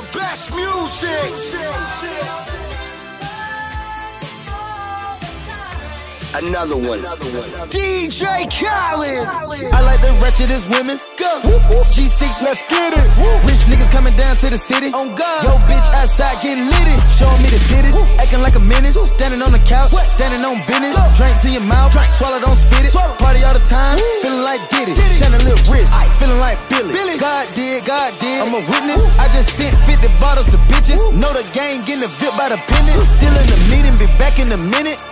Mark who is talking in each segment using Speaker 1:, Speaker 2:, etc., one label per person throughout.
Speaker 1: the best music. Another one. DJ Khaled.
Speaker 2: I like the wretchedest women. Go. G6, let's get it. Rich niggas coming down to the city. On God. Yo, bitch, outside getting litty. Showing me the titties. Acting like a menace. Standing on the couch. Standing on business. Drinks in your mouth. Swallow, don't spit it. Party all the time. Feeling like Diddy. Shining little wrist. Feeling like Billy. God did, God did. I'm a witness. I just sent 50 bottles to bitches. Know the gang getting the VIP by the pennies. Still in the meeting, be back in a minute.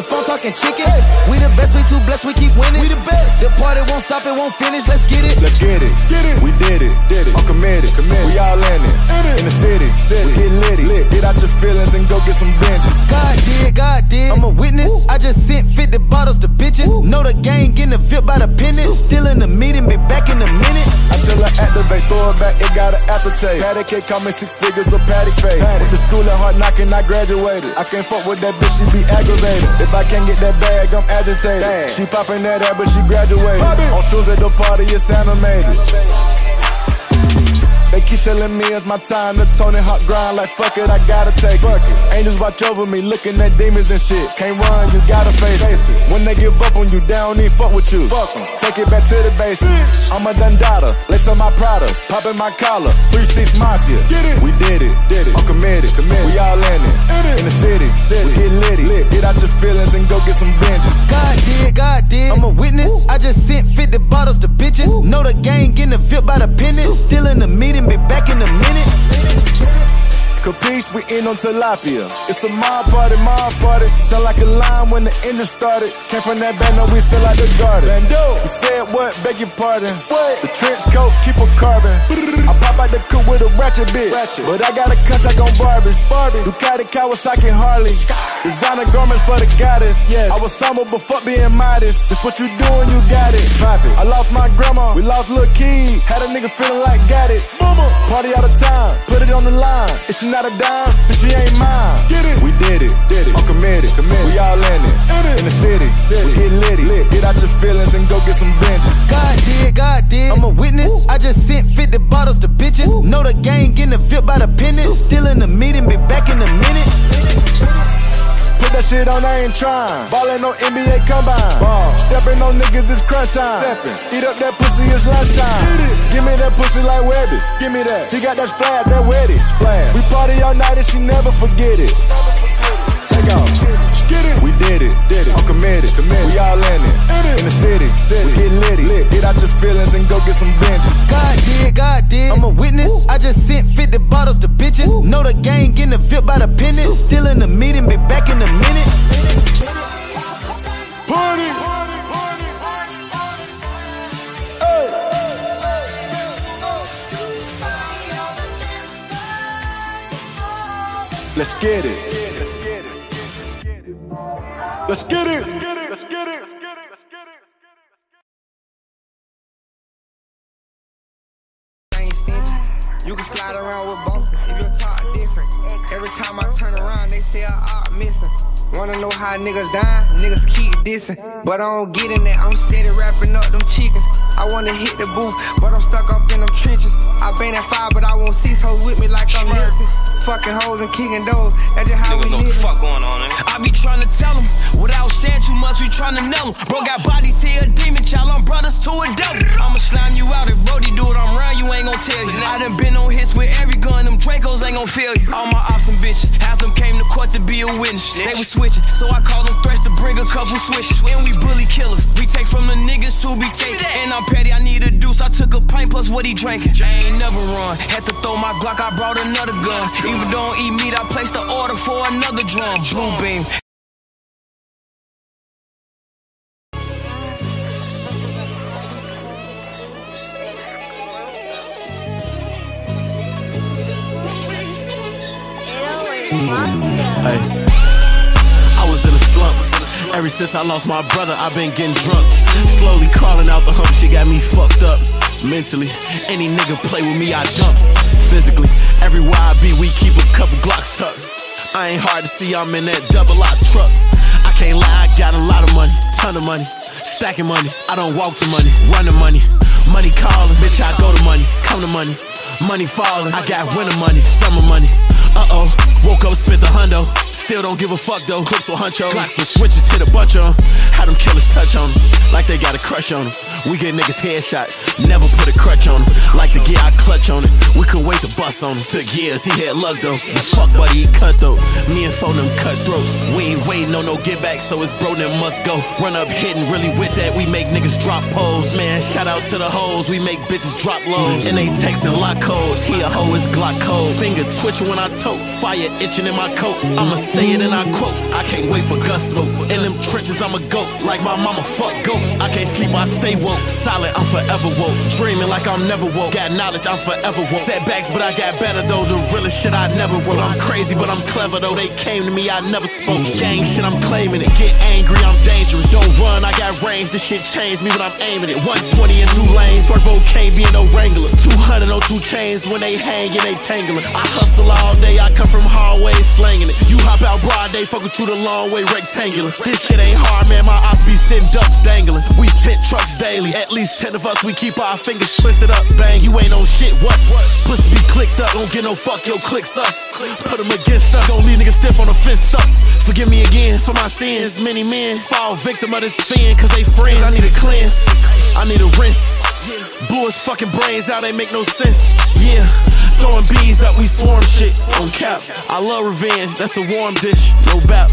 Speaker 2: The phone talking chicken. We the best, we too blessed, we keep winning. We the best. The party won't stop, it won't finish. Let's get it.
Speaker 3: Let's get it. Get it. We did it. Did it. I'm committed. committed. We all in it. In, it. in the city. city. We get litty. Lit. Get out your feelings and go get some binges.
Speaker 2: God did, God did. I'm a witness. I just sent 50 bottles to bitches. Know the gang getting the VIP by the pennies. Still in the meeting, be back in a minute.
Speaker 3: Until I activate, throw it back, it got an aftertaste. Patty cake, call me six figures of patty face. Patty. Went to school at hard knocking, I graduated. I can't fuck with that bitch, she be aggravated. If I can't get that bag, I'm agitated. She popping that ass, but she graduated. On shoes at the party, it's animated. They keep telling me it's my time to Tony Hawk grind like fuck it, I gotta take fuck it. Angels watch over me, looking at demons and shit. Can't run, you gotta face it. When they give up on you, they don't even fuck with you. Fuck 'em. Take it back to the basics. I'm a Dundada, lace on my products, popping my collar, three six mafia. Get it, we did it, did it. I'm committed, committed. We all in it, in, the city, city. We get litty, lit. Get out your feelings and go get some binges.
Speaker 2: God did, God did. I'm a witness. I just sent 50 bottles to bitches. Know the gang getting the VIP by the pennies. Still in the meeting, be back in a minute.
Speaker 3: Capiche, we in on tilapia. It's a mob party, mob party. Sound like a line when the engine started. Came from that band, now we sell out the garden. Bando. You said what? Beg your pardon. What? The trench coat, keep a carbon. I pop out the coupe with a ratchet bitch. Ratchet. But I got a contact on Barbies. Barbie. Ducati, Kawasaki, Harley. Designer garments for the goddess. Yes. I was somber, but fuck being modest. It's what you doing, you got it. Pop it. I lost my grandma. We lost Lil Key. Had a nigga feeling like got it. Mama. Party all the time. Put it on the line. She not a dime, then she ain't mine. Get it? We did it. Did it. I'm committed. committed. We all in it. In, it. in the city. city. We get litty. Lit. Get out your feelings and go get some binges.
Speaker 2: God did, God did. I'm a witness. I just sent 50 bottles to bitches. Know the gang getting the VIP by the pennies. Still in the meeting, be back in a minute.
Speaker 3: Put that shit on, I ain't trying. Ballin' on NBA combine. Ball. Stepping on niggas, it's crunch time. Steppin'. Eat up that pussy, it's lunchtime. Give me that pussy like Webby. Give me that. She got that splash, that wetty. Splash. We party all night and she never forget it. Take off. Get it. We did it. Did it. I'm committed. committed. We all in it. In, it. in the city. city. We get litty. Lit. Get out your feelings and go get some binges.
Speaker 2: God did, God did. I'm a witness. I just sent 50 bottles to bitches. Know the gang getting the VIP by the pennies. Still in the meeting, be back in a minute.
Speaker 3: Party. Let's get it. Let's get it. Let's get it.
Speaker 4: You can slide around with both if your talk different. Every time I turn around, they say I out missing. Wanna know how niggas die? Niggas keep dissing. But I don't get in that. I'm steady wrapping up them chickens. I wanna hit the booth, but I'm stuck up in them trenches. I been at five, but I won't cease hoes with me like I'm Nipsey. Fucking hoes and kicking doors. That's just how we
Speaker 5: Niggas know what the
Speaker 4: live.
Speaker 5: fuck going on?
Speaker 6: I be tryna tell him without saying too much, we tryna nail him. Bro got bodies here, a demon child, I'm brothers to a devil. I'ma slime you out if Brody do it, I'm round, you ain't gon' tell you. I done been on hits with every gun, them Dracos ain't gon' feel you. All my ops and bitches, half them came to court to be a witness. They was switching, so I called them threats to bring a couple switches. And we bully killers, we take from the niggas who be taking. And I'm petty, I need a deuce, I took a pint plus what he drinking. I ain't never run, had to throw my Glock, I brought another gun. Even don't eat meat, I placed the order for another drum. Blue beam.
Speaker 7: Ever since I lost my brother, I've been getting drunk. Slowly crawling out the hump, she got me fucked up. Mentally, any nigga play with me, I dump. Physically, everywhere I be, we keep a couple Glocks tucked. I ain't hard to see, I'm in that double lot truck. I can't lie, I got a lot of money, ton of money. Stacking money, I don't walk to money, run to money. Money calling, bitch, I go to money, come to money. Money falling, I got winter money, summer money. Uh oh, woke up, spent the hundo. Still don't give a fuck though. Clips with hunchos. Glocks with switches, hit a bunch of them. How them killers touch on them. Like they got a crush on them. We get niggas headshots. Never put a crutch on them. Like the gear I clutch on it. We couldn't wait to bust on him. Took years, he had luck though. Fuck buddy, he cut though. Me and phone them cutthroats. We ain't waiting on no get back, so it's bro them must go. Run up hitting really with that. We make niggas drop pose. Man, shout out to the hoes. We make bitches drop lows. And they texting lock codes. He a hoe is Glock code. Finger twitching when I tote. Fire itching in my coat. I'ma say it and I quote. I can't wait for gun smoke. In them trenches, I'm a goat. Like my mama, fuck ghosts. I can't sleep, I stay woke. Silent, I'm forever woke. Dreaming like I'm never woke. Got knowledge, I'm forever woke. Setbacks, but I got better though. The realest shit I never wrote. I'm crazy, but I'm clever though. They came to me, I never spoke. Gang shit, I'm claiming it. Get angry, I'm dangerous. Don't run, I got range. This shit changed me when I'm aiming it. 120 in two lanes. Turbo can't be no wrangler. 200 on two chains when they hang they tangling. I hustle all day, I come from hallways slanging it. You hop out broad day, fucking through the long way rectangular. This shit ain't hard, man. My ops be sitting ducks dangling. We tent trucks daily. At least 10 of us, we keep our fingers twisted up. Bang, you ain't on shit. What? Pussy be clicked up. Don't get no fuck, yo, click us. Put them against us. Don't leave niggas stiff on the fence up. Forgive me again for my sins. Many men fall victim of this fin, cause they friends. I need a cleanse. I need a rinse. Blew his fucking brains out, they make no sense. Yeah, throwing bees up, we swarm shit on cap. I love revenge, that's a warm dish, no bap.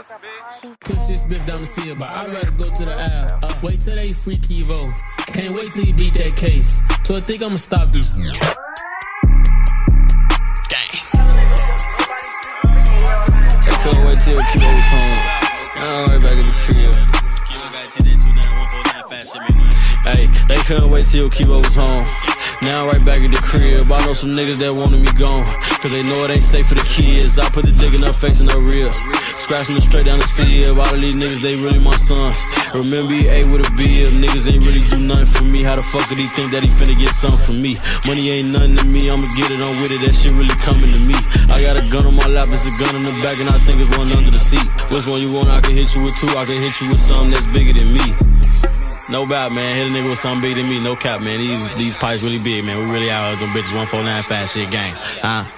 Speaker 5: Push this bitch down the seal, but I'd rather go to the aisle. Uh, wait till they free Kevo. Can't wait till he beat that case. So I think I'ma stop this.
Speaker 7: Dang.
Speaker 8: I couldn't wait till Kilo was home. Now I'm right back at the crib. Hey, they couldn't wait till Kevo was home. Now I'm right back at the crib. I know some niggas that wanted me gone. Cause they know it ain't safe for the kids. I put the dick in her face and her ribs. Scratching them straight down the seal. All of these niggas, they really my sons. Remember he ate with a bib. Niggas ain't really do nothing for me. How the fuck did he think that he finna get something from me? Money ain't nothing to me. I'ma get it on with it. That shit really coming to me. I got a gun on my lap. It's a gun in the back. And I think it's one under the seat. Which one you want? I can hit you with two. I can hit you with something that's bigger than me. No bad, man. Hit a nigga with something bigger than me. No cap, man. These these pipes really big, man. We really out here. Them bitches 149 fast shit gang. Huh?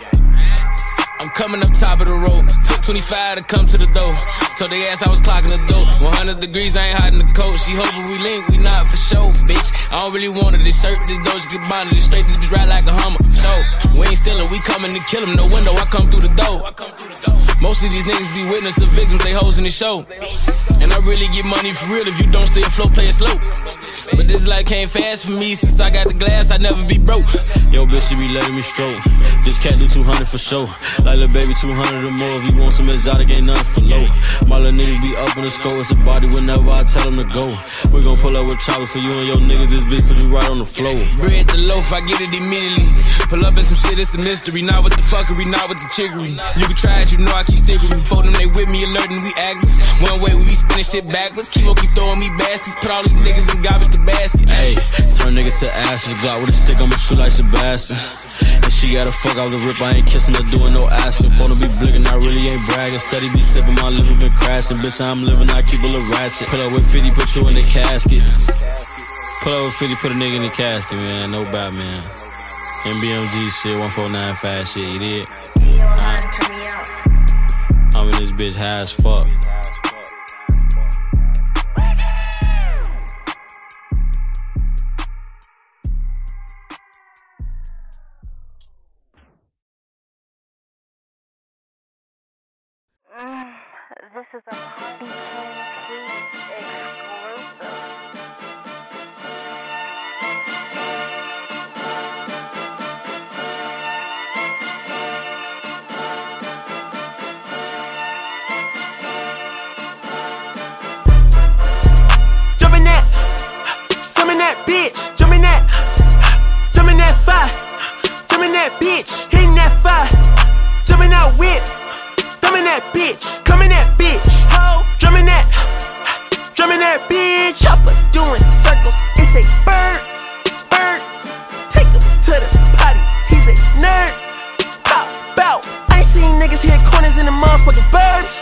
Speaker 5: I'm coming up top of the road. Took 25 to come to the door. Told they ass I was clocking the door. 100 degrees, I ain't hiding the coat. She hoping we link, we not for show, bitch. I don't really want it. This shirt, this doja get bonded. This straight, this bitch ride like a hummer. So, we ain't stealing, we coming to kill him. No window, I come through the door. Most of these niggas be witness of victims, they hoes in the show. And I really get money for real if you don't stay afloat, play it slow. But this life came fast for me since I got the glass, I never be broke.
Speaker 8: Yo, bitch, she be letting me stroke. This cat do 200 for sure. Like little baby, 200 or more. If you want some exotic, ain't nothing for low. My little niggas be up in the score. It's a body whenever I tell them to go. We gon' pull up with choppers for you and your niggas. This bitch put you right on the floor.
Speaker 5: Bread the loaf, I get it immediately. Pull up in some shit, it's a mystery. Not with the fuckery, not with the chickery. You can try it, you know I keep sticking. For them, they with me, alerting, we active. One way, we be spinning shit backwards. Kimo keep throwing me baskets. Put all these niggas in garbage to basket.
Speaker 8: Hey, turn niggas to ashes. Glock with a stick, I'ma shoot like Sebastian. And she got a fuck out the rip, I ain't kissing her, doing no asking. Phone to be blinking, I really ain't bragging. Steady be sipping, my liver been crashing. Bitch, I'm living, I keep a little ratchet. Put up with 50, put you in the casket. Pull over with 50, put a nigga in the casket, man. No bad, man. MBMG shit, 149 fast shit, you did? I'm in this bitch high as fuck.
Speaker 9: This is a
Speaker 10: bitch,
Speaker 9: coming that bitch, ho, drumming that, drumming that bitch. Chopper doing circles, it's a bird, bird. Take him to the potty, he's a nerd. Pop, bout, I ain't seen niggas hit corners in the motherfucking burbs.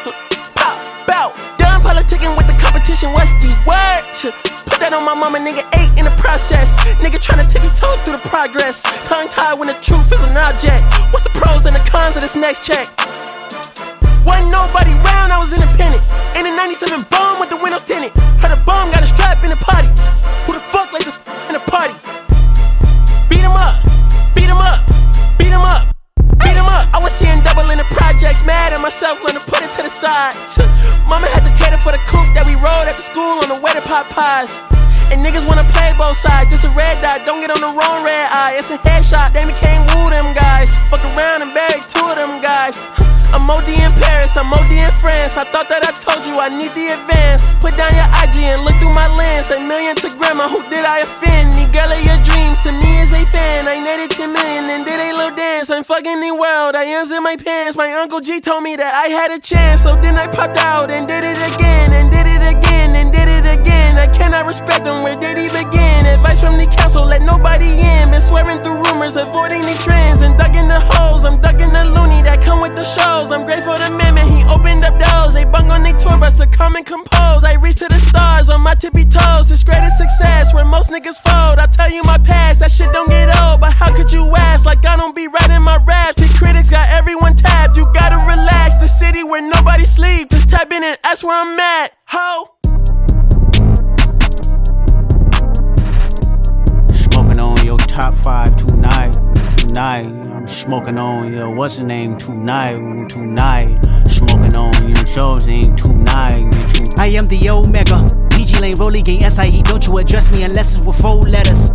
Speaker 9: Pop, bout, done politicking with the competition, what's the word? Put that on my mama, nigga, eight in the process. Nigga tryna tippy toe through the progress. Tongue tied when the truth is an object. What's the pros and the cons of this next check? Pies. And niggas wanna play both sides, just a red dot, don't get on the wrong red eye. It's a headshot, they can't woo them guys. Fuck around and bury two of them guys. I'm OD in Paris, I'm OD in France. I thought that I told you I need the advance. Put down your IG and look through my lens. A million to grandma, who did I offend? The of your dreams to me is a fan. I netted 10 million and did a little dance. I'm fucking the world, I ends in my pants. My uncle G told me that I had a chance. So then I popped out and did it again, and did it again, again. I cannot respect them, where did he begin? Advice from the council, let nobody in. Been swearing through rumors, avoiding the trends, and ducking the holes. I'm ducking the loony that come with the shows. I'm grateful to man, he opened up doors. They bung on their tour bus to come and compose. I reach to the stars on my tippy toes. This greatest success where most niggas fold. I tell you my past, that shit don't get old. But how could you ask? Like I don't be writing my raps. The critics got everyone tapped. You gotta relax. The city where nobody sleep. Just tap in and that's where I'm at. Ho!
Speaker 11: Top five tonight, tonight. I'm smoking on your what's the name tonight, tonight. Smoking on your chosen tonight, tonight.
Speaker 12: I am the Omega. pgLang, Rolly Gang, SIE. Don't you address me unless it's with four letters.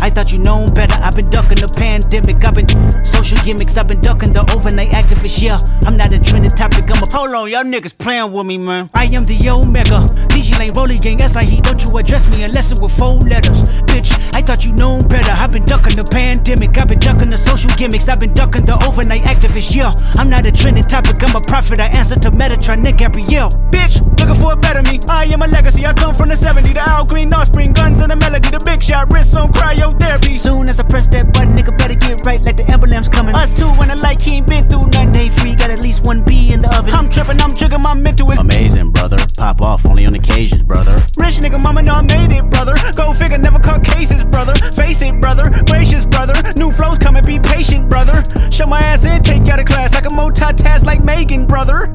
Speaker 12: I thought you known better. I've been ducking the pandemic. I've been social gimmicks. I've been ducking the overnight activists. Yeah, I'm not a trending topic. I'm a hold on, y'all niggas playing with me, man. I am the Omega. DJ Lane, Rolly Gang, SIE. Don't you address me unless it's with four letters. Bitch, I thought you known better. I've been ducking the pandemic. I've been ducking the social gimmicks. I've been ducking the overnight activists. Yeah, I'm not a trending topic. I'm a prophet. I answer to Metatron, Nick Gabrielle.
Speaker 13: Bitch, looking for a better me. I am a legacy. I come from the 70. The Al Green, Offspring, guns and the melody. The big shot, wrist on cryotherapy.
Speaker 12: Soon as I press that button, nigga better get right like the emblem's coming. Us two when the light he ain't been through nothing. Day free, got at least one B in the oven.
Speaker 13: I'm tripping, I'm triggering my mental. Is
Speaker 11: Amazing, brother. Pop off only on occasions, brother.
Speaker 13: Rich nigga, mama know I made it, brother. Go figure, never caught cases, brother. Face it, brother. Gracious, brother. New flows coming, be patient, brother. Show my ass in, take out of class. I can multitask like Megan, brother.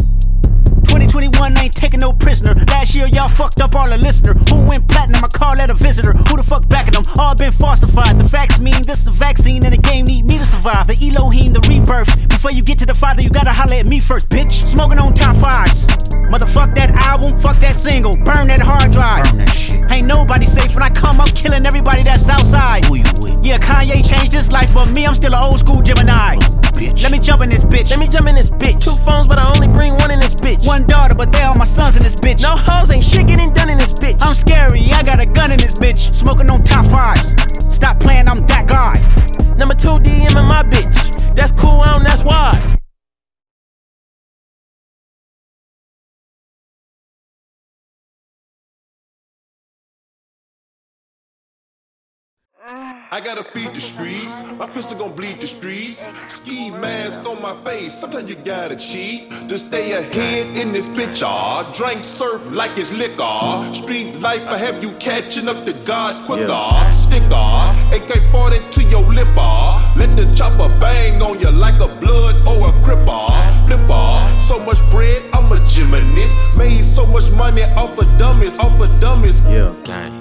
Speaker 12: 2021 ain't taking no prisoner. Last year y'all fucked up all the listener. Who went platinum? I call that a visitor. Who the fuck backing them? All been falsified. The facts mean this is a vaccine and the game need me to survive. The Elohim, the rebirth. Before you get to the father, you gotta holler at me first, bitch. Smoking on top fives. Motherfuck that album, fuck that single. Burn that hard drive.
Speaker 11: Burn that shit.
Speaker 12: Ain't nobody safe when I come, I'm killing everybody that's outside.
Speaker 11: Who you with?
Speaker 12: Yeah, Kanye changed his life, but me, I'm still an old school Gemini.
Speaker 11: Bitch.
Speaker 12: Let me jump in this bitch.
Speaker 9: Let me jump in this bitch. Two phones, but I only bring one in this bitch.
Speaker 12: One daughter, but they all my sons in this bitch.
Speaker 9: No hoes, ain't shit getting done in this bitch.
Speaker 12: I'm scary, I got a gun in this bitch. Smoking on top fives. Stop playing, I'm that guy.
Speaker 9: Number two DM in my bitch. That's cool, I don't, that's why.
Speaker 14: I gotta feed the streets. My pistol gon' bleed the streets. Ski mask on my face. Sometimes you gotta cheat to stay ahead in this bitch. Ah, drink surf like it's liquor. Street life, I have you catching up to God quicker. Sticker, AK 40 to your lip. ah. Let the chopper bang on you like a blood or a cripper. Flipper, so much bread, I'm a gymnast. Made so much money off of dummies, off of dummies.
Speaker 15: Yeah.
Speaker 5: Gang.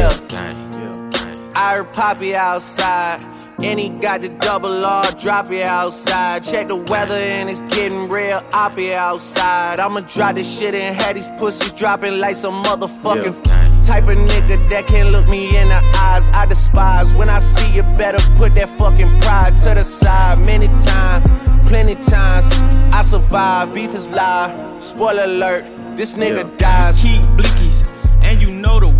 Speaker 16: west end.
Speaker 17: Swerve Poppy outside. And he got the double R drop it outside. Check the weather and it's getting real oppy outside. I'ma drop this shit and have these pussies dropping like some motherfucking type of nigga that can't look me in the eyes. I despise when I see you better put that fucking pride to the side. Many times, plenty times, I survive. Beef is live. Spoiler alert, this nigga dies.
Speaker 18: Keep blickies, and you know the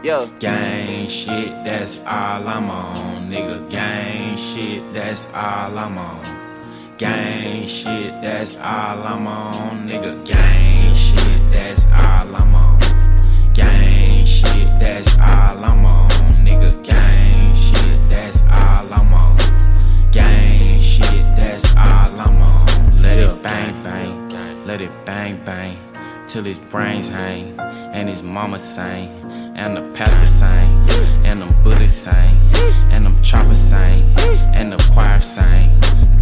Speaker 17: Yeah.
Speaker 18: Gang shit, that's all I'm on. Nigga, gang shit, that's all I'm on. Gang shit, that's all I'm on. Nigga, gang shit, that's all I'm on. Gang shit, that's all I'm on. Nigga, gang shit, that's all I'm on. Gang shit, that's all I'm on. Let it bang bang, let it bang bang. Till his brains hang, and his mama sang, and the pastor sang, and them bullets sang, and them choppers sang, and the choir sang.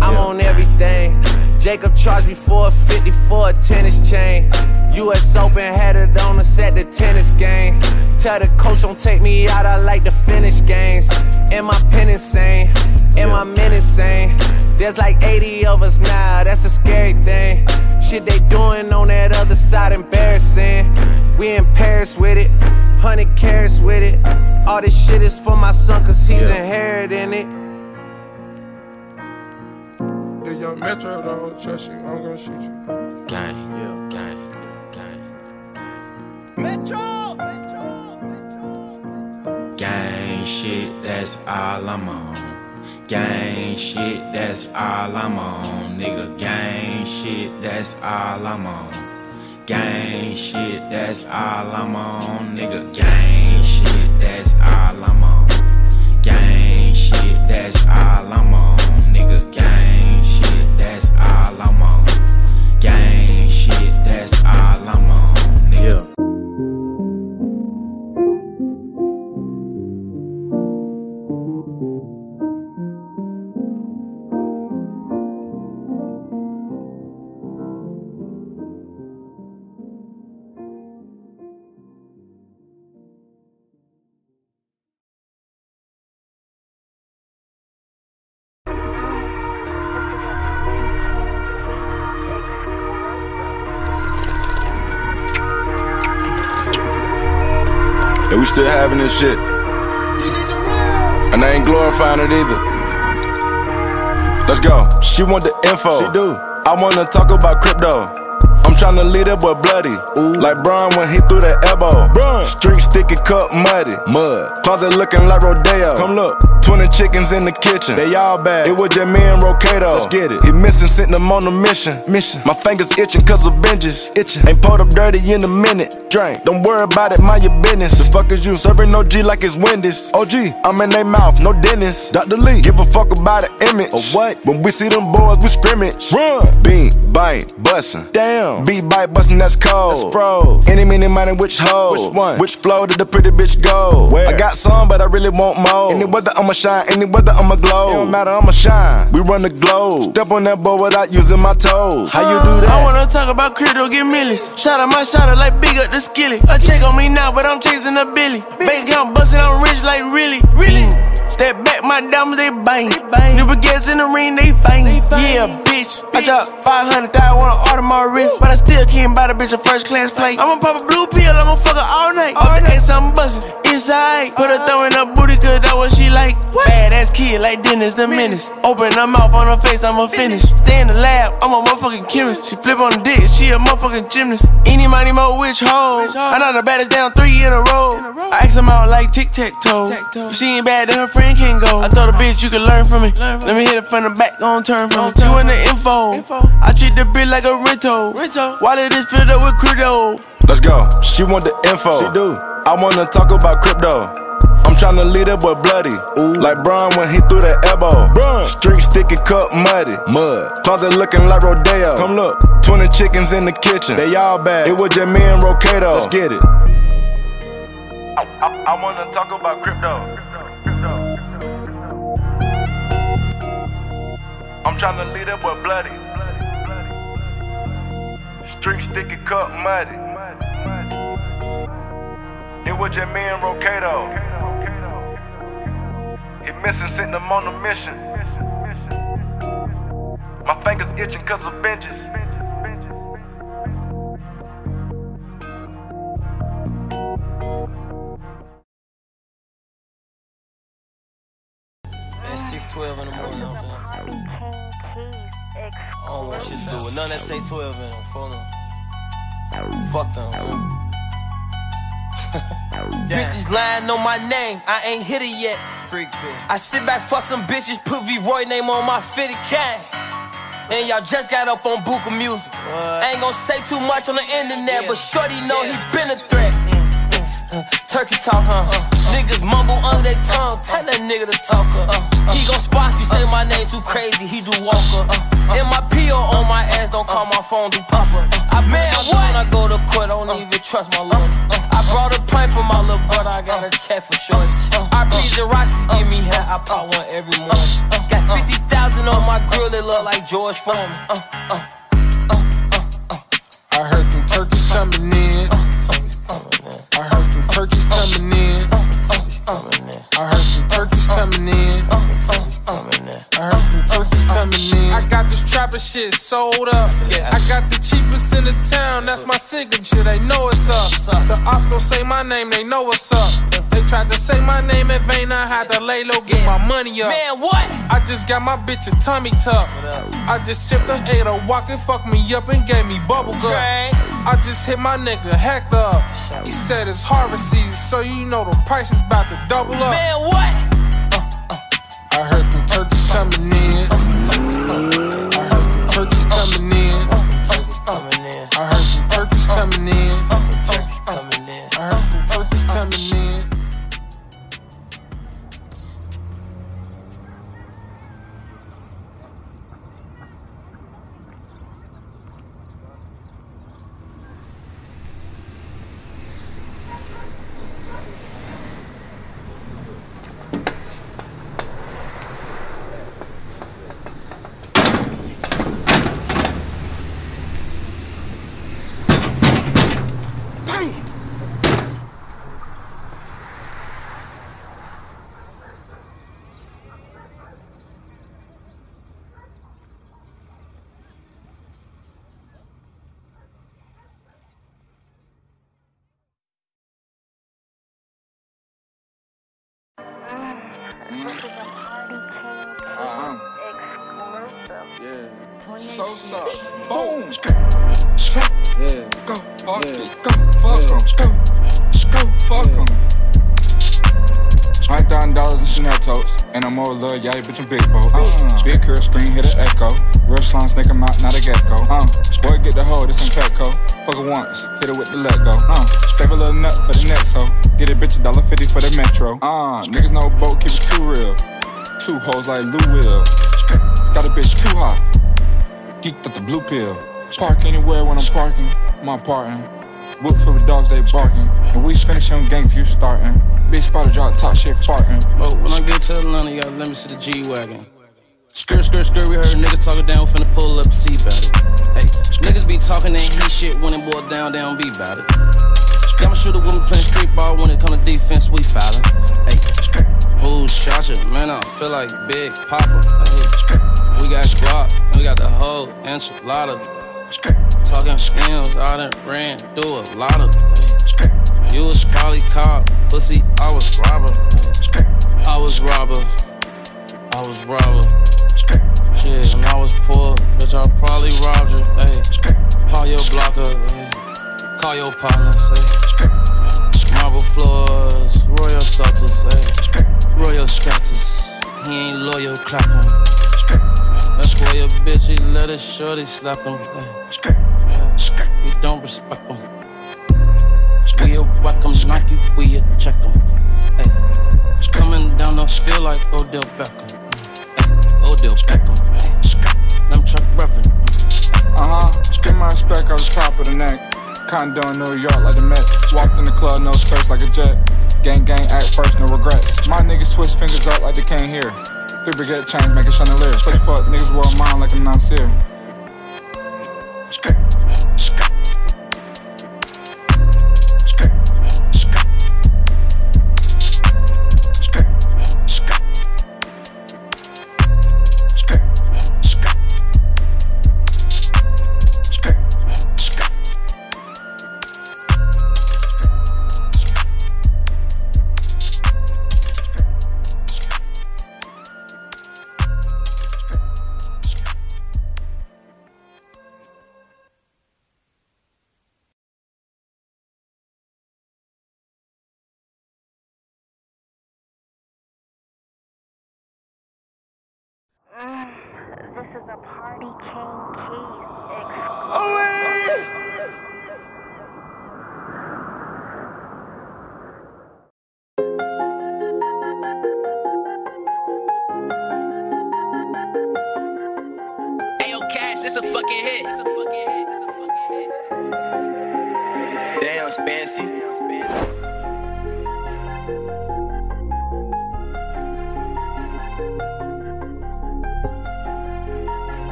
Speaker 17: I'm on everything. Jacob charged me 450 for a tennis chain. US Open had it on us at the tennis game. Tell the coach don't take me out, I like to finish games. And my pen insane, my men insane. There's like 80 of us now, that's a scary thing. Shit they doing on that other side, embarrassing. We in Paris with it, 100 carats with it. All this shit is for my son, cause he's inheriting it.
Speaker 19: Yeah, young Metro don't trust you, I'm gonna shoot you.
Speaker 18: Gang, yeah, gang, gang.
Speaker 20: Metro!
Speaker 18: Gang shit, that's all I'm on. Gang shit, that's all I'm on. Nigga, gang shit, that's all I'm on. Gang shit, that's all I'm on. Nigga, gang shit, that's all I'm on. Gang shit, that's all I'm on. Nigga, gang shit, that's all I'm on. Gang shit, that's all I'm on.
Speaker 3: This shit. And I ain't glorifying it either. Let's go. She want the info. She do. I wanna talk about crypto. I'm tryna lead that boy bloody. Ooh. Like Brian when he threw that elbow. Street sticky cup muddy. Mud. Closet looking like Rodeo. Come look. 20 chickens in the kitchen. They all bad. It was just me and Rocato. Let's get it. He missing, sent them on a mission. Mission. My fingers itching cause of binges. Itching. Ain't pulled up dirty in a minute. Drink. Don't worry about it, mind your business. The fuck is you? Serving no G like it's Wendy's. OG. I'm in they mouth, no dentist. Dr. Lee. Give a fuck about the image. Or what? When we see them boys, we scrimmage. Run. Bean, bite, bussin'. Damn. Beat bite, bustin', that's cold. That's bros. Any, many, money, which hoe? Which one? Which flow did the pretty bitch go? Where? I got some, but I really want more. Any weather, I'ma shine. Any weather, I'ma glow. It don't matter, I'ma shine. We run the globe. Step on that board without using my toes. How you do that?
Speaker 20: I wanna talk about crypto, get millions. Shot at my shot like big up the skilly. A check on me now, but I'm chasing a billy. Bank account bustin', I'm rich like really, really. Mm. Step back, my diamonds they bang. New baguettes in the ring, they fang. Yeah, bitch. I dropped 500 thousand on an order my wrist, but I still can't buy the bitch a first class flight. I'ma pop a blue pill, I'ma fuck her all night. Off the X, I'm bustin' inside. Put her thumb in her booty, cause that what she like. Badass kid like Dennis the Menace. Open her mouth on her face, I'ma finish. Stay in the lab, I'm a motherfucking chemist. She flip on the dick, she a motherfucking gymnast. Any money, mo, which hoe? I know the baddest down three in a row. I ask them out like tic tac toe. She ain't bad, then her friend can go. I told a bitch you can learn from me. Let me hit it from the back, gon' turn from it. You want the info? I treat the bitch like a rental. Why did this filled up with crypto?
Speaker 3: Let's go. She want the info. She do. I wanna talk about crypto. I'm tryna lead that boy bloody. Ooh. Like Braun when he threw that elbow. Street sticky cup muddy. Mud. Closet looking like Rodeo. Come look. 20 chickens in the kitchen. They all bad. It was just me and Rocato. Let's get it. I, I, I wanna talk about crypto. I'm tryna lead that boy bloody. Street sticky cup muddy. It was just me and Rocato. He missing, sitting him on a mission. My fingers itching cause of benches.
Speaker 6: 12 in them. Fuck them. Fuck them. bitches lying on my name, I ain't hit it yet. Freak bitch. I sit back, fuck some bitches, put V Roy name on my fitted can. And y'all just got up on Buka Music. I ain't gon' say too much on the internet, but Shorty know he been a threat. Uh, Turkey talk, huh? Niggas mumble under their tongue. Tell that nigga to talk. Uh, uh, uh, he gon' spot you, say my name too crazy. He do Walker. Uh, uh. and my PO on my ass, don't call my phone, do Papa. I man, what? When I go to court, I don't even trust my lawyer. I brought a pint for my little brother, I got a check for sure. I breeze and Roxas give me hat, I pop one every morning. Got 50,000 on my grill, it look like George Foreman.
Speaker 21: I heard them turkeys coming in. I heard them turkeys coming in. I heard some turkeys coming in. I heard some turkeys coming in. I got this trapper shit sold up. I got the cheapest in the town, that's my signature. They know it's up. The ops don't say my name, they know what's up. They tried to say my name in vain, I had to lay low, get my money up.
Speaker 6: Man, what?
Speaker 21: I just got my bitch a tummy tuck. I just sipped a a walk and fucked me up and gave me bubble guts. I just hit my nigga Hector up. He said it's harvest season, so you know the price is about to double up.
Speaker 6: Man, what?
Speaker 21: I heard them turkeys coming in. I heard them turkeys coming in. I heard them turkeys coming in.
Speaker 22: 'Em. Go. Go. Fuck 'em. Hundred thousand dollars in Chanel totes, and I'm more love, yeah, bitch, I'm big boat. Uh, big curl screen, hit an echo. Real slime snake, out, not a gecko. Uh, boy, get the hoe, this ain't Petco. Fuck her once, hit her with the let go. Uh, save a little nut for the next hoe. Get a bitch a dollar fifty for the metro. Uh, niggas know boat, keep it too real. Two hoes like Lou Will. Got a bitch too hot. Geeked up the blue pill. Park anywhere when I'm parking. My parting. Whoop for the dogs, they barking. And we finish on gang you starting. Bitch spot drop, top shit farting.
Speaker 8: But when I get to Atlanta, y'all let me see the G Wagon. Skirt, skirt, skirt, we heard niggas talking down, finna pull up, see about it. Hey, niggas be talking that he shit when it boil down, they don't be about it. I'ma shoot a woman playing street ball when it come to defense, we fouling. Hey, who shot you? Man, I feel like Big Papa. Hey, we got squad, we got the whole enchilada. Talking scams, I done ran through a lot of. Hey, you was probably caught, pussy, I was robber. I was robber. I was robber. Shit, and I was poor, bitch, I probably robbed you. Hey, call your blocker, hey. call your partner, say. Marble floors, royal status, hey. Royal status, he ain't loyal, clap him. That's why your bitch, he let his shorty slap him. Hey. We don't respect him. We a welcome Nike, we a check him. Hey. Odell Beckham. Ay, Odell Beckham. Skrr. I'm Chuck Reverend.
Speaker 22: Uh huh. Give my respect off the top of the neck. Condo in New York like the Mets. Walked in the club, no search like a jet. Gang gang act first, no regrets. My niggas twist fingers up like they can't hear. Three brigade chains make a chandelier. Switch fuck niggas world mine like I'm not seer.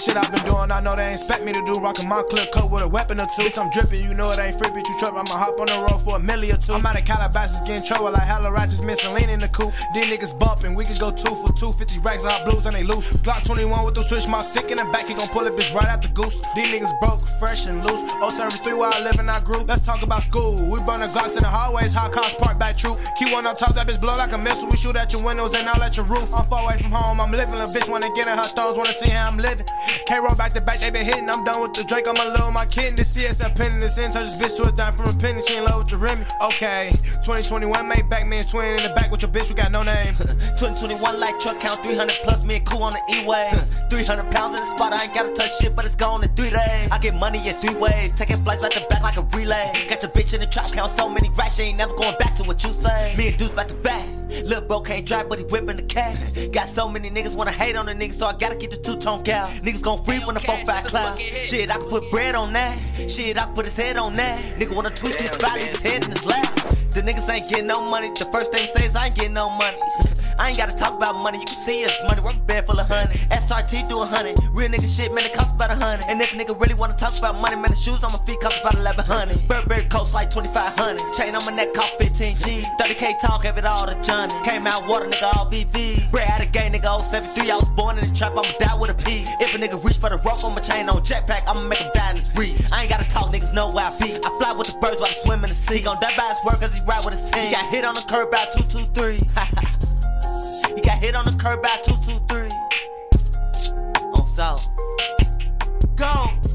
Speaker 23: Shit I've been doing, I know they expect me to do. Rockin' my clip coat with a weapon or two. Bitch, I'm drippin', you know it ain't free, bitch. You trip, I'ma hop on the road for a milli or two. I'm out of Calabasas getting trouble like hella Rogers, missing lean in the coupe. These niggas bumpin', we could go two for two, 50 racks hot blues and they loose. Glock 21 with the switch, my stick in the back, he gon' pull it, bitch, right out the goose. These niggas broke, fresh and loose. 073 where I live and I grew. Let's talk about school. We burn the Glocks in the hallways, hot cars park back true. Key one up top, that bitch blow like a missile. We shoot at your windows and all at your roof. I'm far away from home, I'm living. A bitch wanna get in her thrones, wanna see how I'm living. Can't roll back to back, they been hitting. I'm done with the Drake, I'm alone, my kid. This CSL penning this in, touch this bitch to a dime from a penny. She in love with the Remy. Okay, 2021 made back man twin in the back with your bitch, we got no name.
Speaker 24: 2021 like truck count 300 plus me and cool on the E-way 300 pounds in the spot I ain't gotta touch shit but it's gone in three days I get money in three ways taking flights back to back like a relay got your bitch in the trap count so many racks she ain't never going back to what you say me and Deuce back to back Lil' bro can't drive, but he whipping the cat. Got so many niggas wanna hate on the niggas, so I gotta keep the two tone cow. Niggas gon' free when the 4 5 cloud. Shit, I can put bread on that. Shit, I can put his head on that. Nigga wanna twist his body, his head in his lap. The niggas ain't getting no money. The first thing say is I ain't getting no money. I ain't gotta talk about money, you can see us. Money, rubber band full of honey. SRT do a hundred. Real nigga shit, man, it cost about a hundred. And if a nigga really wanna talk about money, man, the shoes on my feet cost about eleven hundred. Burberry coats like 2500. Chain on my neck cost 15 G. 30k talk, have it all to Johnny. Came out water, nigga, all VV. Bread out of game, nigga, 073. I was born in the trap, I'ma die with a P. If a nigga reach for the rope on my chain on jetpack, I'ma make him die in his reach. I ain't gotta talk, niggas know where I be. I fly with the birds while I swim in the sea. He gon' die by his work cause he ride with his team. He got hit on the curb by 223. hit on the curb by 223. On South. Go!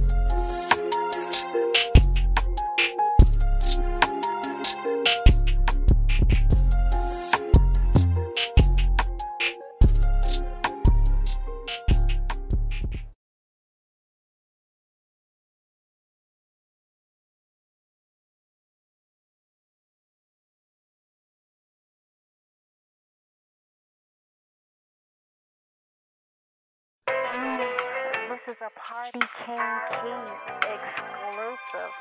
Speaker 25: Is a Party King Keyz exclusive.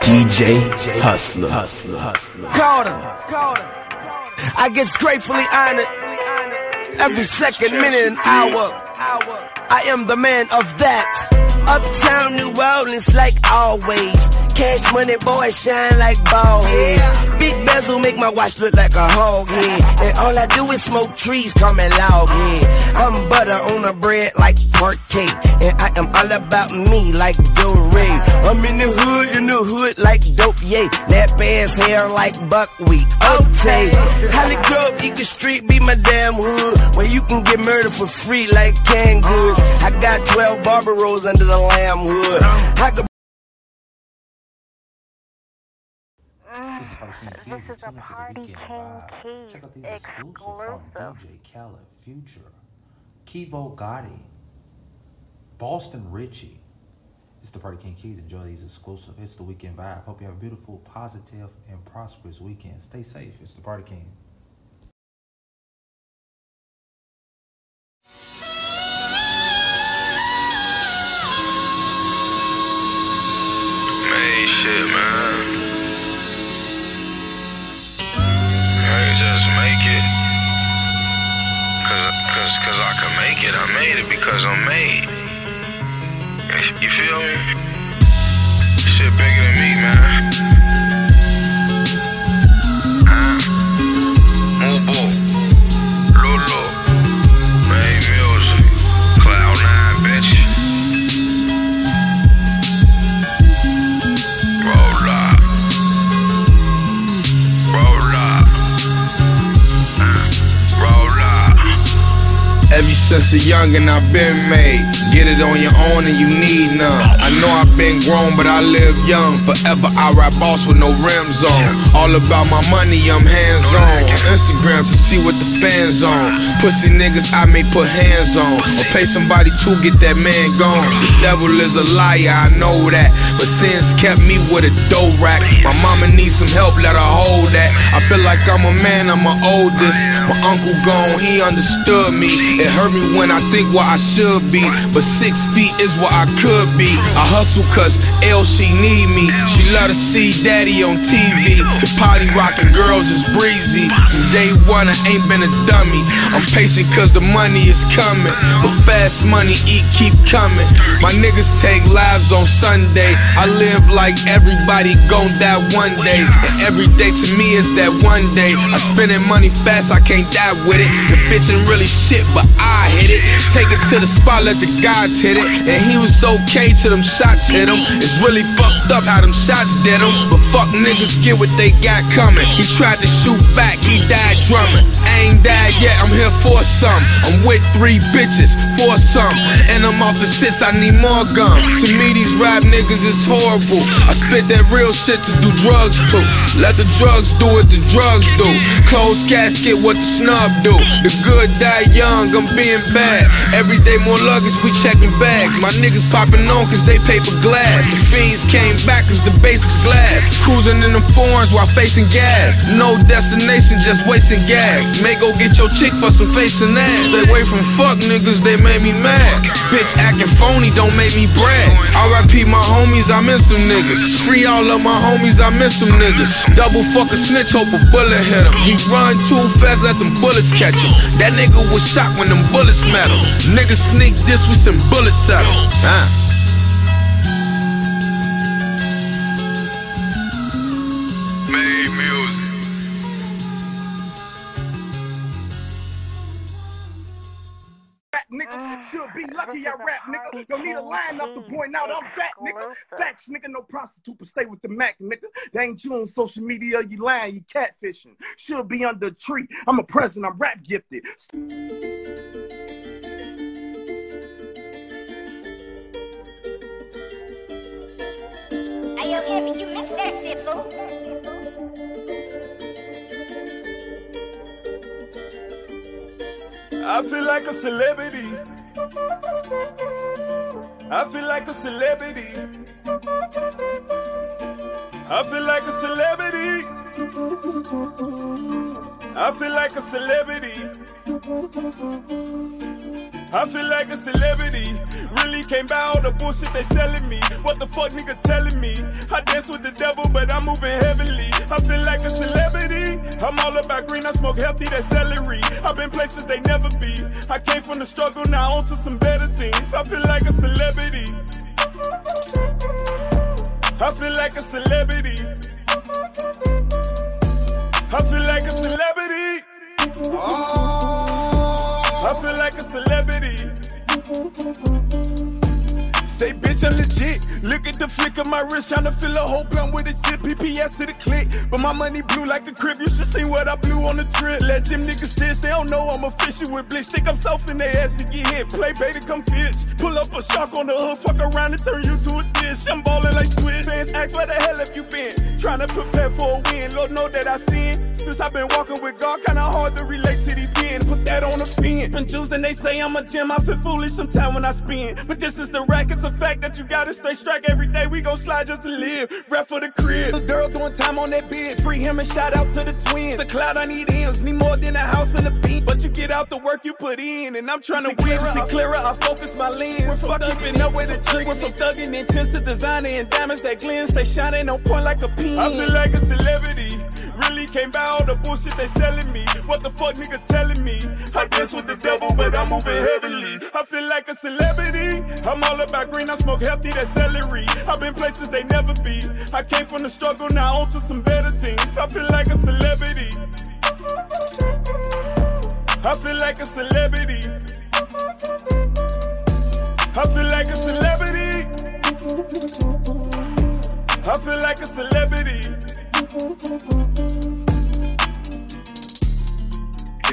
Speaker 7: DJ Hustler. Hustler. Hustler.
Speaker 26: Called him. I get gratefully honored every second, minute, and hour. I am the man of that. Uptown New Orleans, like always. Cash money, boy, shine like ball heads. Big bezel make my watch look like a hog head. And all I do is smoke trees, call me log head. I'm butter on the bread like parquet. And I am all about me like Ray. I'm in the hood, in the hood like dope, yay. That ass hair like buckwheat. Okay. Hollygrove, Eagle Street be my damn hood. Where you can get murdered for free like canned goods. Oh. I got 12 barber rolls under the lamb hood. Uh-huh. I could Ah,
Speaker 25: this is a Party King Keyz
Speaker 27: Check out these exclusive from. DJ Khaled, Future, Kevo Gotti, Boston Richey, It's the Party King Keyz. Enjoy these exclusive. It's the weekend vibe. Hope you have a beautiful, positive, and prosperous weekend. Stay safe. It's the Party King.
Speaker 28: Made shit, man. Cause, cause, I can make it. I made it because I'm made. You feel me? Shit bigger than me, man. Ah. Mubo. Lulu.
Speaker 29: Since a youngin' I've been made. Get it on your own and you need none. I know I've been grown, but I live young. Forever I ride boss with no rims on. All about my money, I'm hands on. Instagram to see what the fans on. Pussy niggas I may put hands on. Or pay somebody to get that man gone. The devil is a liar, I know that. But sin's kept me with a dough rack. My mama needs some help, let her hold that. I feel like I'm a man, I'm my oldest. My uncle gone, he understood me. It hurt me when I think what I should be. But six feet is what I could be. I hustle cause L she need me. She love to see daddy on TV. The party rocking girls is breezy. From day one I ain't been a dummy. I'm patient cause the money is coming. But fast money eat keep coming. My niggas take lives on Sunday. I live like everybody gon' die one day. And every day to me is that one day. I spending money fast, I can't die with it. The bitch ain't really shit, but I hit it. Take it to the spot, let the guys hit it. And he was okay till them shots hit him. It's really fucked up how them shots did him. But fuck niggas get what they got coming. He tried to shoot back, he died drumming. I ain't died yet, I'm here for some. I'm with three bitches, for some. And I'm off the shits, I need more gum. To me, these rap niggas is horrible. I spit that real shit to do drugs too. Let the drugs do what the drugs do. Closed casket, what the snub do. The good die young, I'm being bad. Every day more luggage, we checking bags. My niggas popping on cause they paper glass. The fiends came back cause the base is glass. Cruising in them foreigns while facing gas. No destination, just wasting gas. May go get your chick for some face and ass. Stay away from fuck niggas, they made me mad. Bitch acting phony, don't make me brag. RIP my homies, I miss them niggas. Free all of my homies, I miss them niggas. Double fuck a snitch, hope a bullet hit him. He run too fast, let them bullets catch him. That nigga was shot when them bullets met him. Niggas sneak this with some bullets at him. Ah.
Speaker 28: Made music.
Speaker 22: Rap nigga should be lucky I rap nigga. Don't need a line up to point out I'm back nigga. Facts nigga, no prostitute, but stay with the Mac nigga. They ain't you on social media, you lying, you catfishing. Should be under a tree. I'm a president, I'm rap gifted.
Speaker 30: I feel like a celebrity. I feel like a celebrity. I feel like a celebrity. I feel like a celebrity. I feel like a celebrity. Really came by all the bullshit they selling me. What the fuck nigga telling me? I dance with the devil, but I'm moving heavenly. I feel like a celebrity. I'm all about green, I smoke healthy, that celery. I've been places they never be. I came from the struggle, now on to some better things. I feel like a celebrity. I feel like a celebrity. I feel like a celebrity. Tryna fill a whole blunt with a zip. PPS to the click. But my money blue like a crib. You should see what I blew on the trip. Let them niggas diss. They don't know I'm official with blitz. I'm soft in their ass to get hit. Play beta, come fish. Pull up a shark on the hood, fuck around and turn you to a dish. I'm ballin' like Swiss. Fans ask where the hell have you been? Tryna prepare for a win. Lord know that I sin. Since I've been walking with God, kinda hard to relate to these men. win. Put that on the fin. Been choosing, they say I'm a gem. I feel foolish sometimes when I spin. But this is the rack. It's a fact that you gotta stay strack every day. We gon' slide just to live. Rap for the crib. The girl doing time on that bed. Free him and shout out to the twins. The cloud I need M's. Need more than a house and a beat. But you get out the work you put in. And I'm trying to win. See clearer. I focus my lens. We're from know where to trick. We're from thugging intense to designer and diamonds that glint. Stay shining on point like a pin. I feel like a celebrity. Really came by all the bullshit they selling me. What the fuck nigga telling me? I dance with the devil, but I'm moving heavily. I feel like a celebrity. I'm all about green, I smoke healthy, that celery. I've been places they never be. I came from the struggle, now on to some better things. I feel like a celebrity. I feel like a celebrity. I feel like a celebrity. I feel like a celebrity.
Speaker 31: It's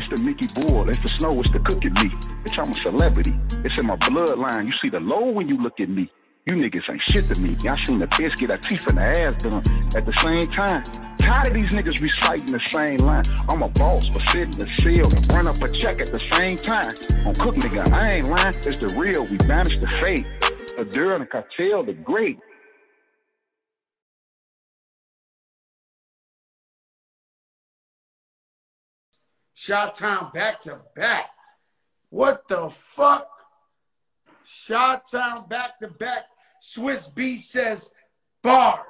Speaker 31: the Mickey Boyle, it's the snow, it's the cooking meat. Bitch, I'm a celebrity. It's in my bloodline. You see the low when you look at me. You niggas ain't shit to me. I seen the bitch get her teeth in the ass done at the same time. Tired of these niggas reciting the same line. I'm a boss for sitting in the seal and run up a check at the same time. On cook nigga, I ain't lying. It's the real. We banish the fake. Durham the cartel, the great.
Speaker 32: Shot time back to back. What the fuck? Shot time back to back. Swiss B says bars.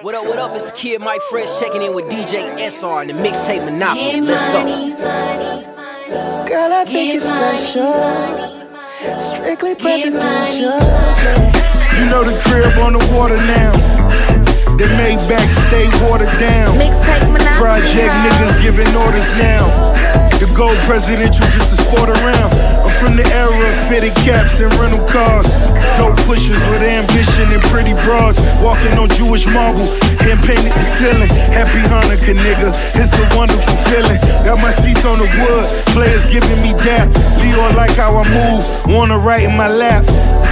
Speaker 9: What up, what up? It's the kid Mike Fresh checking in with DJ SR and the mixtape Monopoly. Let's go.
Speaker 33: Girl, I think it's special. Strictly presidential.
Speaker 34: You know the crib on the water now. The Maybach stay watered down. Project niggas giving orders now. The gold presidential just to sport around. I'm from the era of fitted caps and rental cars. Dope pushers with ambition and pretty broads. Walking on Jewish marble and painted the ceiling. Happy Hanukkah, nigga. It's a wonderful feeling. Got my seats on the wood. Players giving me dap. Leo like how I move. Wanna write in my lap.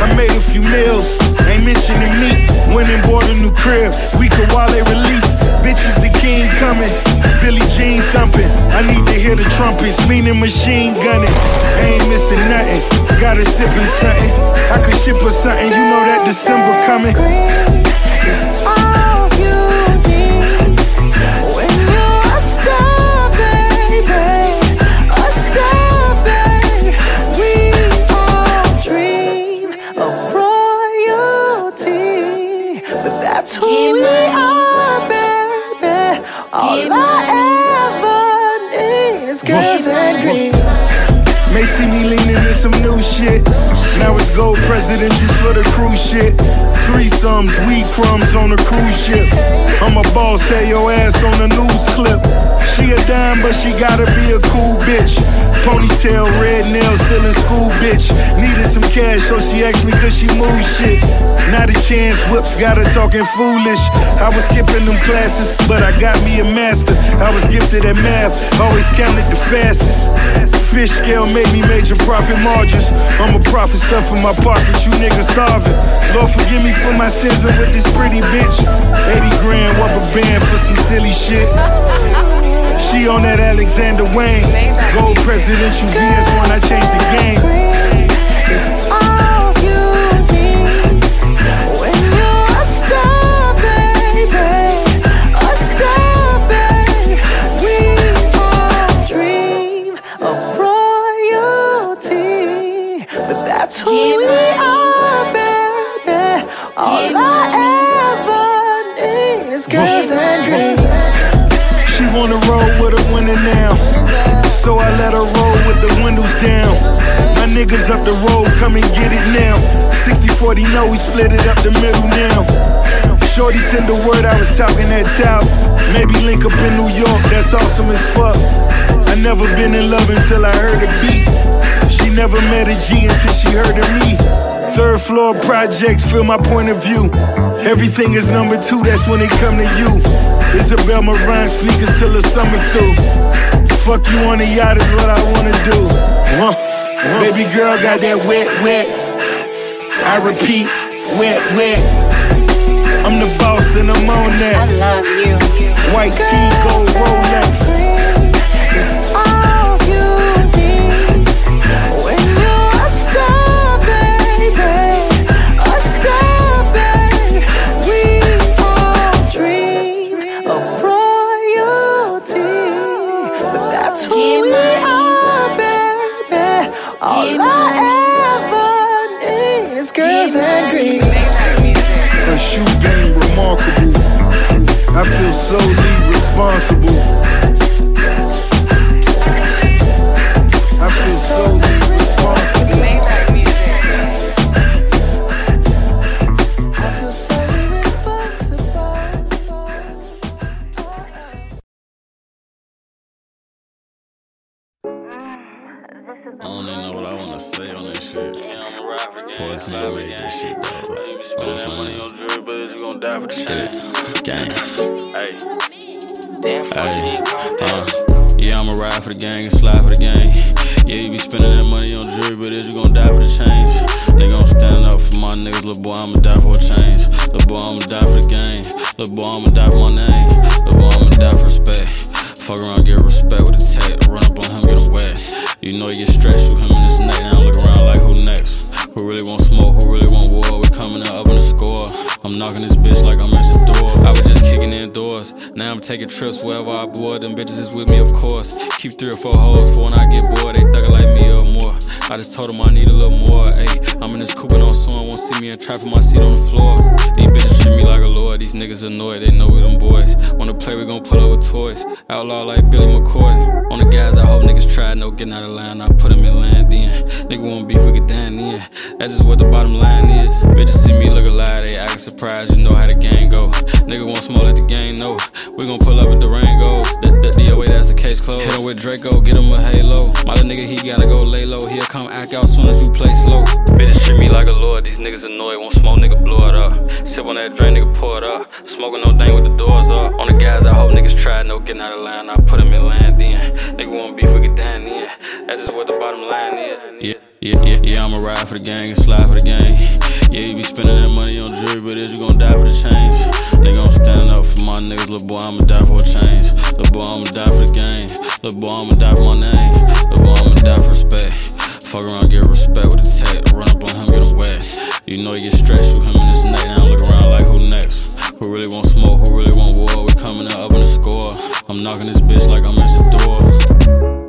Speaker 34: I made a few meals. Ain't mentioning me. Went and bought a new crib. We could while they release. Bitches, the king coming. Billie Jean. I need to hear the trumpets, meaning machine gunning. I ain't missing nothing. Gotta sippin' something. I could ship her something. You know that December coming.
Speaker 33: It's all
Speaker 34: shit. Now it's gold presidentials for the cruise shit. Threesomes, weed crumbs on a cruise ship. I'm a boss, say your ass on the news clip. She a dime, but she gotta be a cool bitch. Ponytail, red nails, still in school, bitch. Needed some cash, so she asked me could she move shit. Not a chance, whips got her talking foolish. I was skipping them classes, but I got me a master. I was gifted at math, always counted the fastest. Fish scale made me major profit margins. I'm a profit stuff in my pockets, you niggas starving. Lord forgive me for my sins and with this pretty bitch. 80 grand rubber band for some silly shit. She on that Alexander Wang. Gold presidential VS when I change the game.
Speaker 33: It's all
Speaker 34: So I let her roll with the windows down. My niggas up the road, come and get it now. 60 40, no, we split it up the middle now. Shorty send the word, I was talking that tout. Maybe link up in New York, that's awesome as fuck. I never been in love until I heard a beat. She never met a G until she heard of me. Third floor projects feel my point of view. Everything is number two, that's when it come to you. Isabel Marant sneakers till the summer through. Fuck you on the yacht is what I wanna do. Huh? Baby girl got that wet, wet. I repeat, wet, wet. I'm the boss and I'm on that. I love you. White tee, gold Rolex.
Speaker 33: It's all
Speaker 8: taking trips wherever I board. Them bitches is with me, of course. Keep three or four hoes for when I get bored. They thuggin' like me or more. I just told them I need a little more. Ayy, I'm in this coupe on someone won't see me in trap in my seat on the floor. These bitches treat me like a lord. These niggas annoyed. They know we them boys. Wanna play, we gon' pull up with toys. Outlaw like Billy McCoy. On the guys, I hope niggas try. No getting out of line. I put them in land in. Nigga want beef, we get down in. That's just what the bottom line is. Bitches see me look alive, they acting surprised. You know how the game go. Nigga want smoke, let the game know. We gon' pull up in Durango. The, the DOA, that's the case closed. Hit him with Draco, get him a halo. My little nigga, he gotta go lay low. He'll come act out soon as you play slow. Bitches treat me like a lord. These niggas annoyed. Won't smoke, nigga, blow it up. Sip on that drain, nigga, pour it up. Smoking no thing with the doors up. On the guys, I hope niggas try. No getting out of line. I put him in land then. Nigga want beef, we. That's just what the bottom line is. Yeah. Yeah, yeah, yeah, I'ma ride for the gang and slide for the gang. Yeah, you be spending that money on jewelry, but is you gon' die for the change? Nigga, I'm standing up for my niggas, little boy, I'ma die for a change. Little boy, I'ma die for the game. Little boy, I'ma die for my name. Little boy, I'ma die for respect. Fuck around, get respect with the tech. Run up on him, get him wet. You know you get stressed, shoot him in his neck. Now look around like who next? Who really want smoke? Who really want war? We coming out up in the score. I'm knocking this bitch like I'm at the door.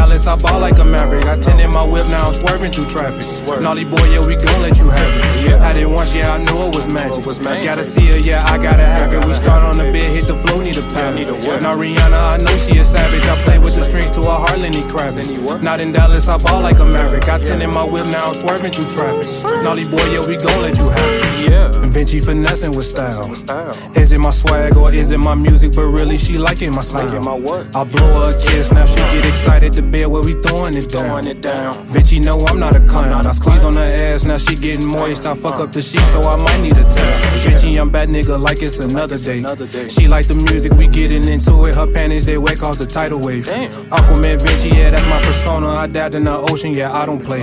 Speaker 35: Dallas, I ball like a maverick. I tend in my whip, now I'm swerving through traffic. Naughty boy, yeah, we gon' let you have it. Yeah. Had it once, yeah, I knew it was magic. was Gotta see her, yeah, I gotta have it. We start on the bed, hit the flow, need a pallet. Now Rihanna, I know she a savage. I play with the strings to heart, Lenny Kravitz. Not in Dallas, I ball like a maverick. I tend in my whip, now I'm swerving through traffic. Naughty boy, yeah, we gon' let you have it. Yeah. Vinci finessing with style. Is it my swag or is it my music? But really, she liking my style. I blow her a kiss, now she get excited to bed where we throwing it down. Vinci know I'm not a clown. I squeeze on her ass, now she getting moist. I fuck up the sheet, so I might need a towel. Vinci, I'm bad nigga like it's another day. She like the music, we getting into it. Her panties, they wet, cause the tidal wave. Aquaman Vinci, yeah, that's my persona. I died in the ocean, yeah, I don't play.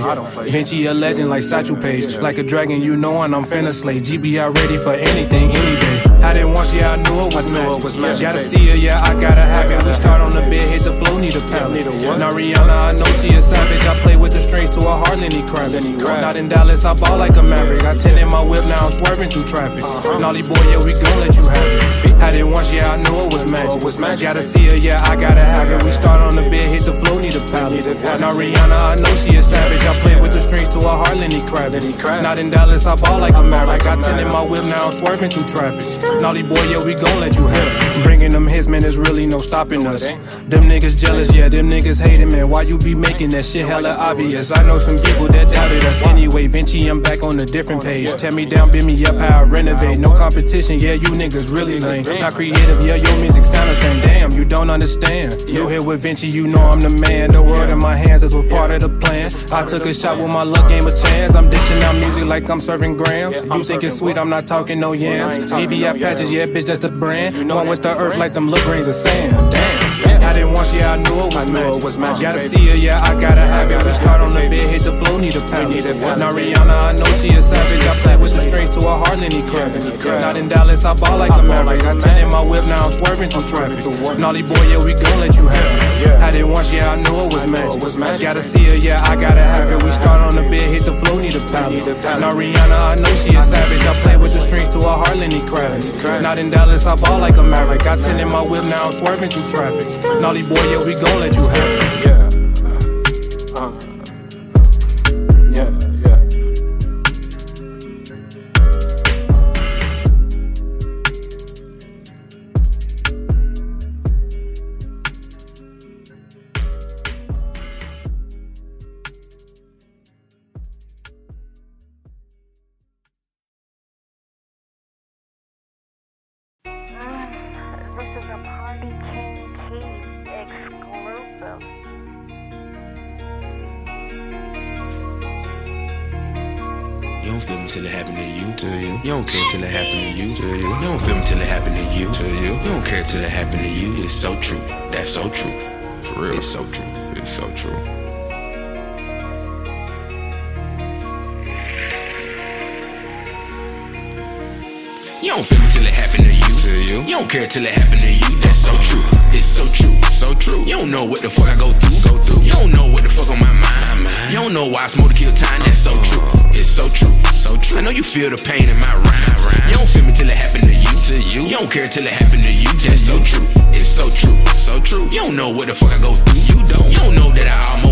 Speaker 35: Vinci a legend like Satchel Paige. Like a dragon, you know, and I'm finna slay. GBI ready for anything, any day. I didn't want you, I knew it was magic. It was magic. Gotta see her, yeah, I gotta have it. We start on the bed, hit the flow, need a pallet. Now Rihanna, I know she a savage. I play with the strings to her heart, Lenny Kravitz. Not in Dallas, I ball like a maverick. I ten in my whip, now I'm swerving through traffic. Naughty boy, yeah, we gon' let you have it. I didn't want you, I knew it was magic. Gotta see her, yeah, I gotta have it. We start on the bed, hit the flow, need a pallet. Now Rihanna, I know she a savage. I play with the strings to her heart, Lenny Kravitz. Not in Dallas, I ball like a maverick. I ten in my whip, now I'm swerving through traffic. Naughty boy, yeah, we gon' let you it. Bringing them hits, man, there's really no stopping us. Them niggas jealous, yeah, them niggas hating, man. Why you be making that shit hella obvious? I know some people that doubted us. Anyway, Vinci, I'm back on a different page. Tear me down, bend me up, how I renovate. No competition, yeah, you niggas really lame. Not creative, yeah, your music sound the same. Damn, you don't understand. You here with Vinci, you know I'm the man. The world in my hands, this was part of the plan. I took a shot with my luck, game a chance. I'm dishing out music like I'm serving grams. You think it's sweet, I'm not talking no yams. GBI patches, yeah, bitch, that's the brand. No one with the earth like them little grains of sand. Damn. I didn't want you, I knew it was magic. It was magic. Gotta see her, yeah, I gotta have it. We start on the bed, hit the flow, need a pallet. Now Rihanna, I know she a savage. I play with the strings to her heart, Lenny Kravitz. Not in Dallas, I ball like a maverick. I ten in my whip, now I'm swerving through traffic. Naughty boy, yeah, we gon' let you have it. I didn't want you, I knew it was magic. Gotta see her, yeah, I gotta have it. We start on the bed, hit the flow, need a pallet. Now Rihanna, I know she a savage. I play with the strings to her heart, Lenny Kravitz. Not in Dallas, I ball like a maverick. I in my whip, now I'm swerving through traffic. Naughty boy, yeah, we gon' let you have
Speaker 29: to you. You. Don't feel me till it happen to you. To you. You don't care till it happen to you. It's so true. That's so true. For real. It's so true. It's so true. You don't feel me till it happen to you. To you. You don't care till it happen to you. That's so true. It's so true. So true. You don't know what the fuck I go through. Go through. You don't know what the fuck on my mind. You don't know why I smoke to kill time. That's so true. It's so true. So true. I know you feel the pain in my rhymes. You don't feel me till it happen to you. To you. You don't care till it happen to you. That's so true. It's so true. So true. You don't know what the fuck I go through. You don't. You don't know that I almost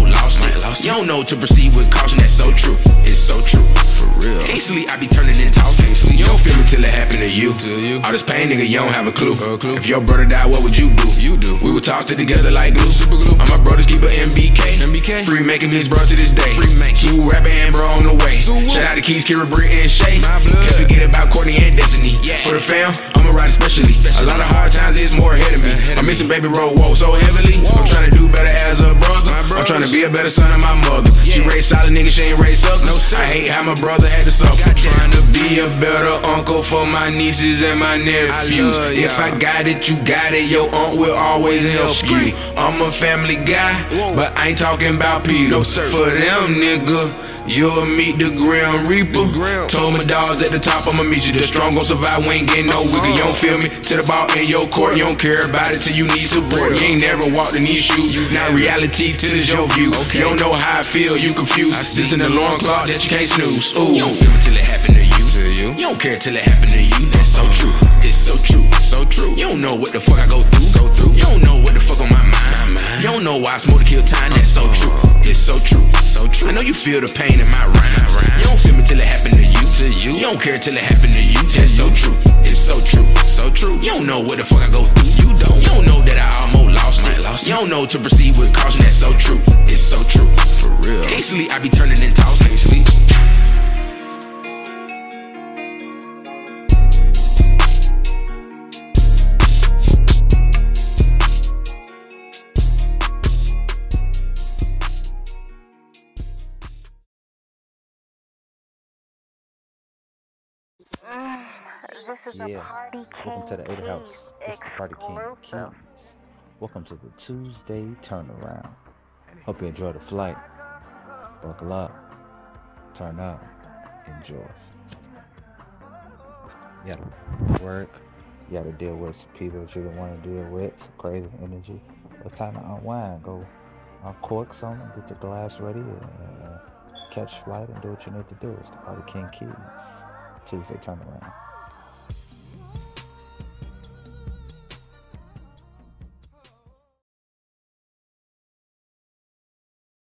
Speaker 29: lost it. You don't know to proceed with caution. That's so true. It's so true. For real. Hastily, I be turning and tossing. You don't feel me till it happen to you. To you. All this pain, nigga, you don't have a clue. If your brother died, what would you do? You do. We would toss it together like glue. Super glue. All my brothers keeper, MBK. MBK. Free making this bro to this day. Free make. Smooth rapper and bro on the way. Shout out to Keys, Kira, Britt, and Shay. Can't forget about Courtney and Destiny. For the fam, ride especially. A lot of hard times is more ahead of me. I'm missing baby bro, whoa, so heavily. I'm trying to do better as a brother. I'm trying to be a better son of my mother. She raised solid niggas, she ain't raised suckers. I hate how my brother had to suffer. Trying to be a better uncle for my nieces and my nephews. If I got it, you got it. Your aunt will always help you. I'm a family guy, but I ain't talking about Peter. For them, nigga. You'll meet the Grim Reaper. Told my dogs at the top, I'ma meet you. The strong gon' survive, we ain't getting no weaker. You don't feel me? To the ball in your court, you don't care about it till you need support. You ain't never walked in these shoes. Now reality till it's your view. You don't know how I feel, you confused. This is an alarm clock that you can't snooze. Ooh. You don't feel it till it happen to you. To you. You don't care till it happen to you. That's so true. It's so true. So true. You don't know what the fuck I go through. Go through. You don't know what the fuck on my mind. You don't know why I smoke to kill time. That's so uh-huh. true. It's so true. I know you feel the pain in my rhymes. You don't feel me till it happen to you. To you. You don't care till it happen to you. That's so true. It's so true. So true. You don't know what the fuck I go through. You don't. You don't know that I almost lost it. Lost you don't know to proceed with caution. That's so true. It's so true. For real. Hastily, I be turning and tossing.
Speaker 25: This is a
Speaker 27: Yeah.
Speaker 25: Party King
Speaker 27: Welcome to the Ada House. It's the Party King. Keyz. Welcome to the Tuesday turnaround. Hope you enjoy the flight. Buckle up. Turn up. Enjoy. Yeah. Work. You got to deal with some people that you don't want to deal with, some crazy energy. It's time to unwind. Go uh, uncork something, get your glass ready, and, and catch flight and do what you need to do. It's the Party King Keyz. Tuesday turnaround.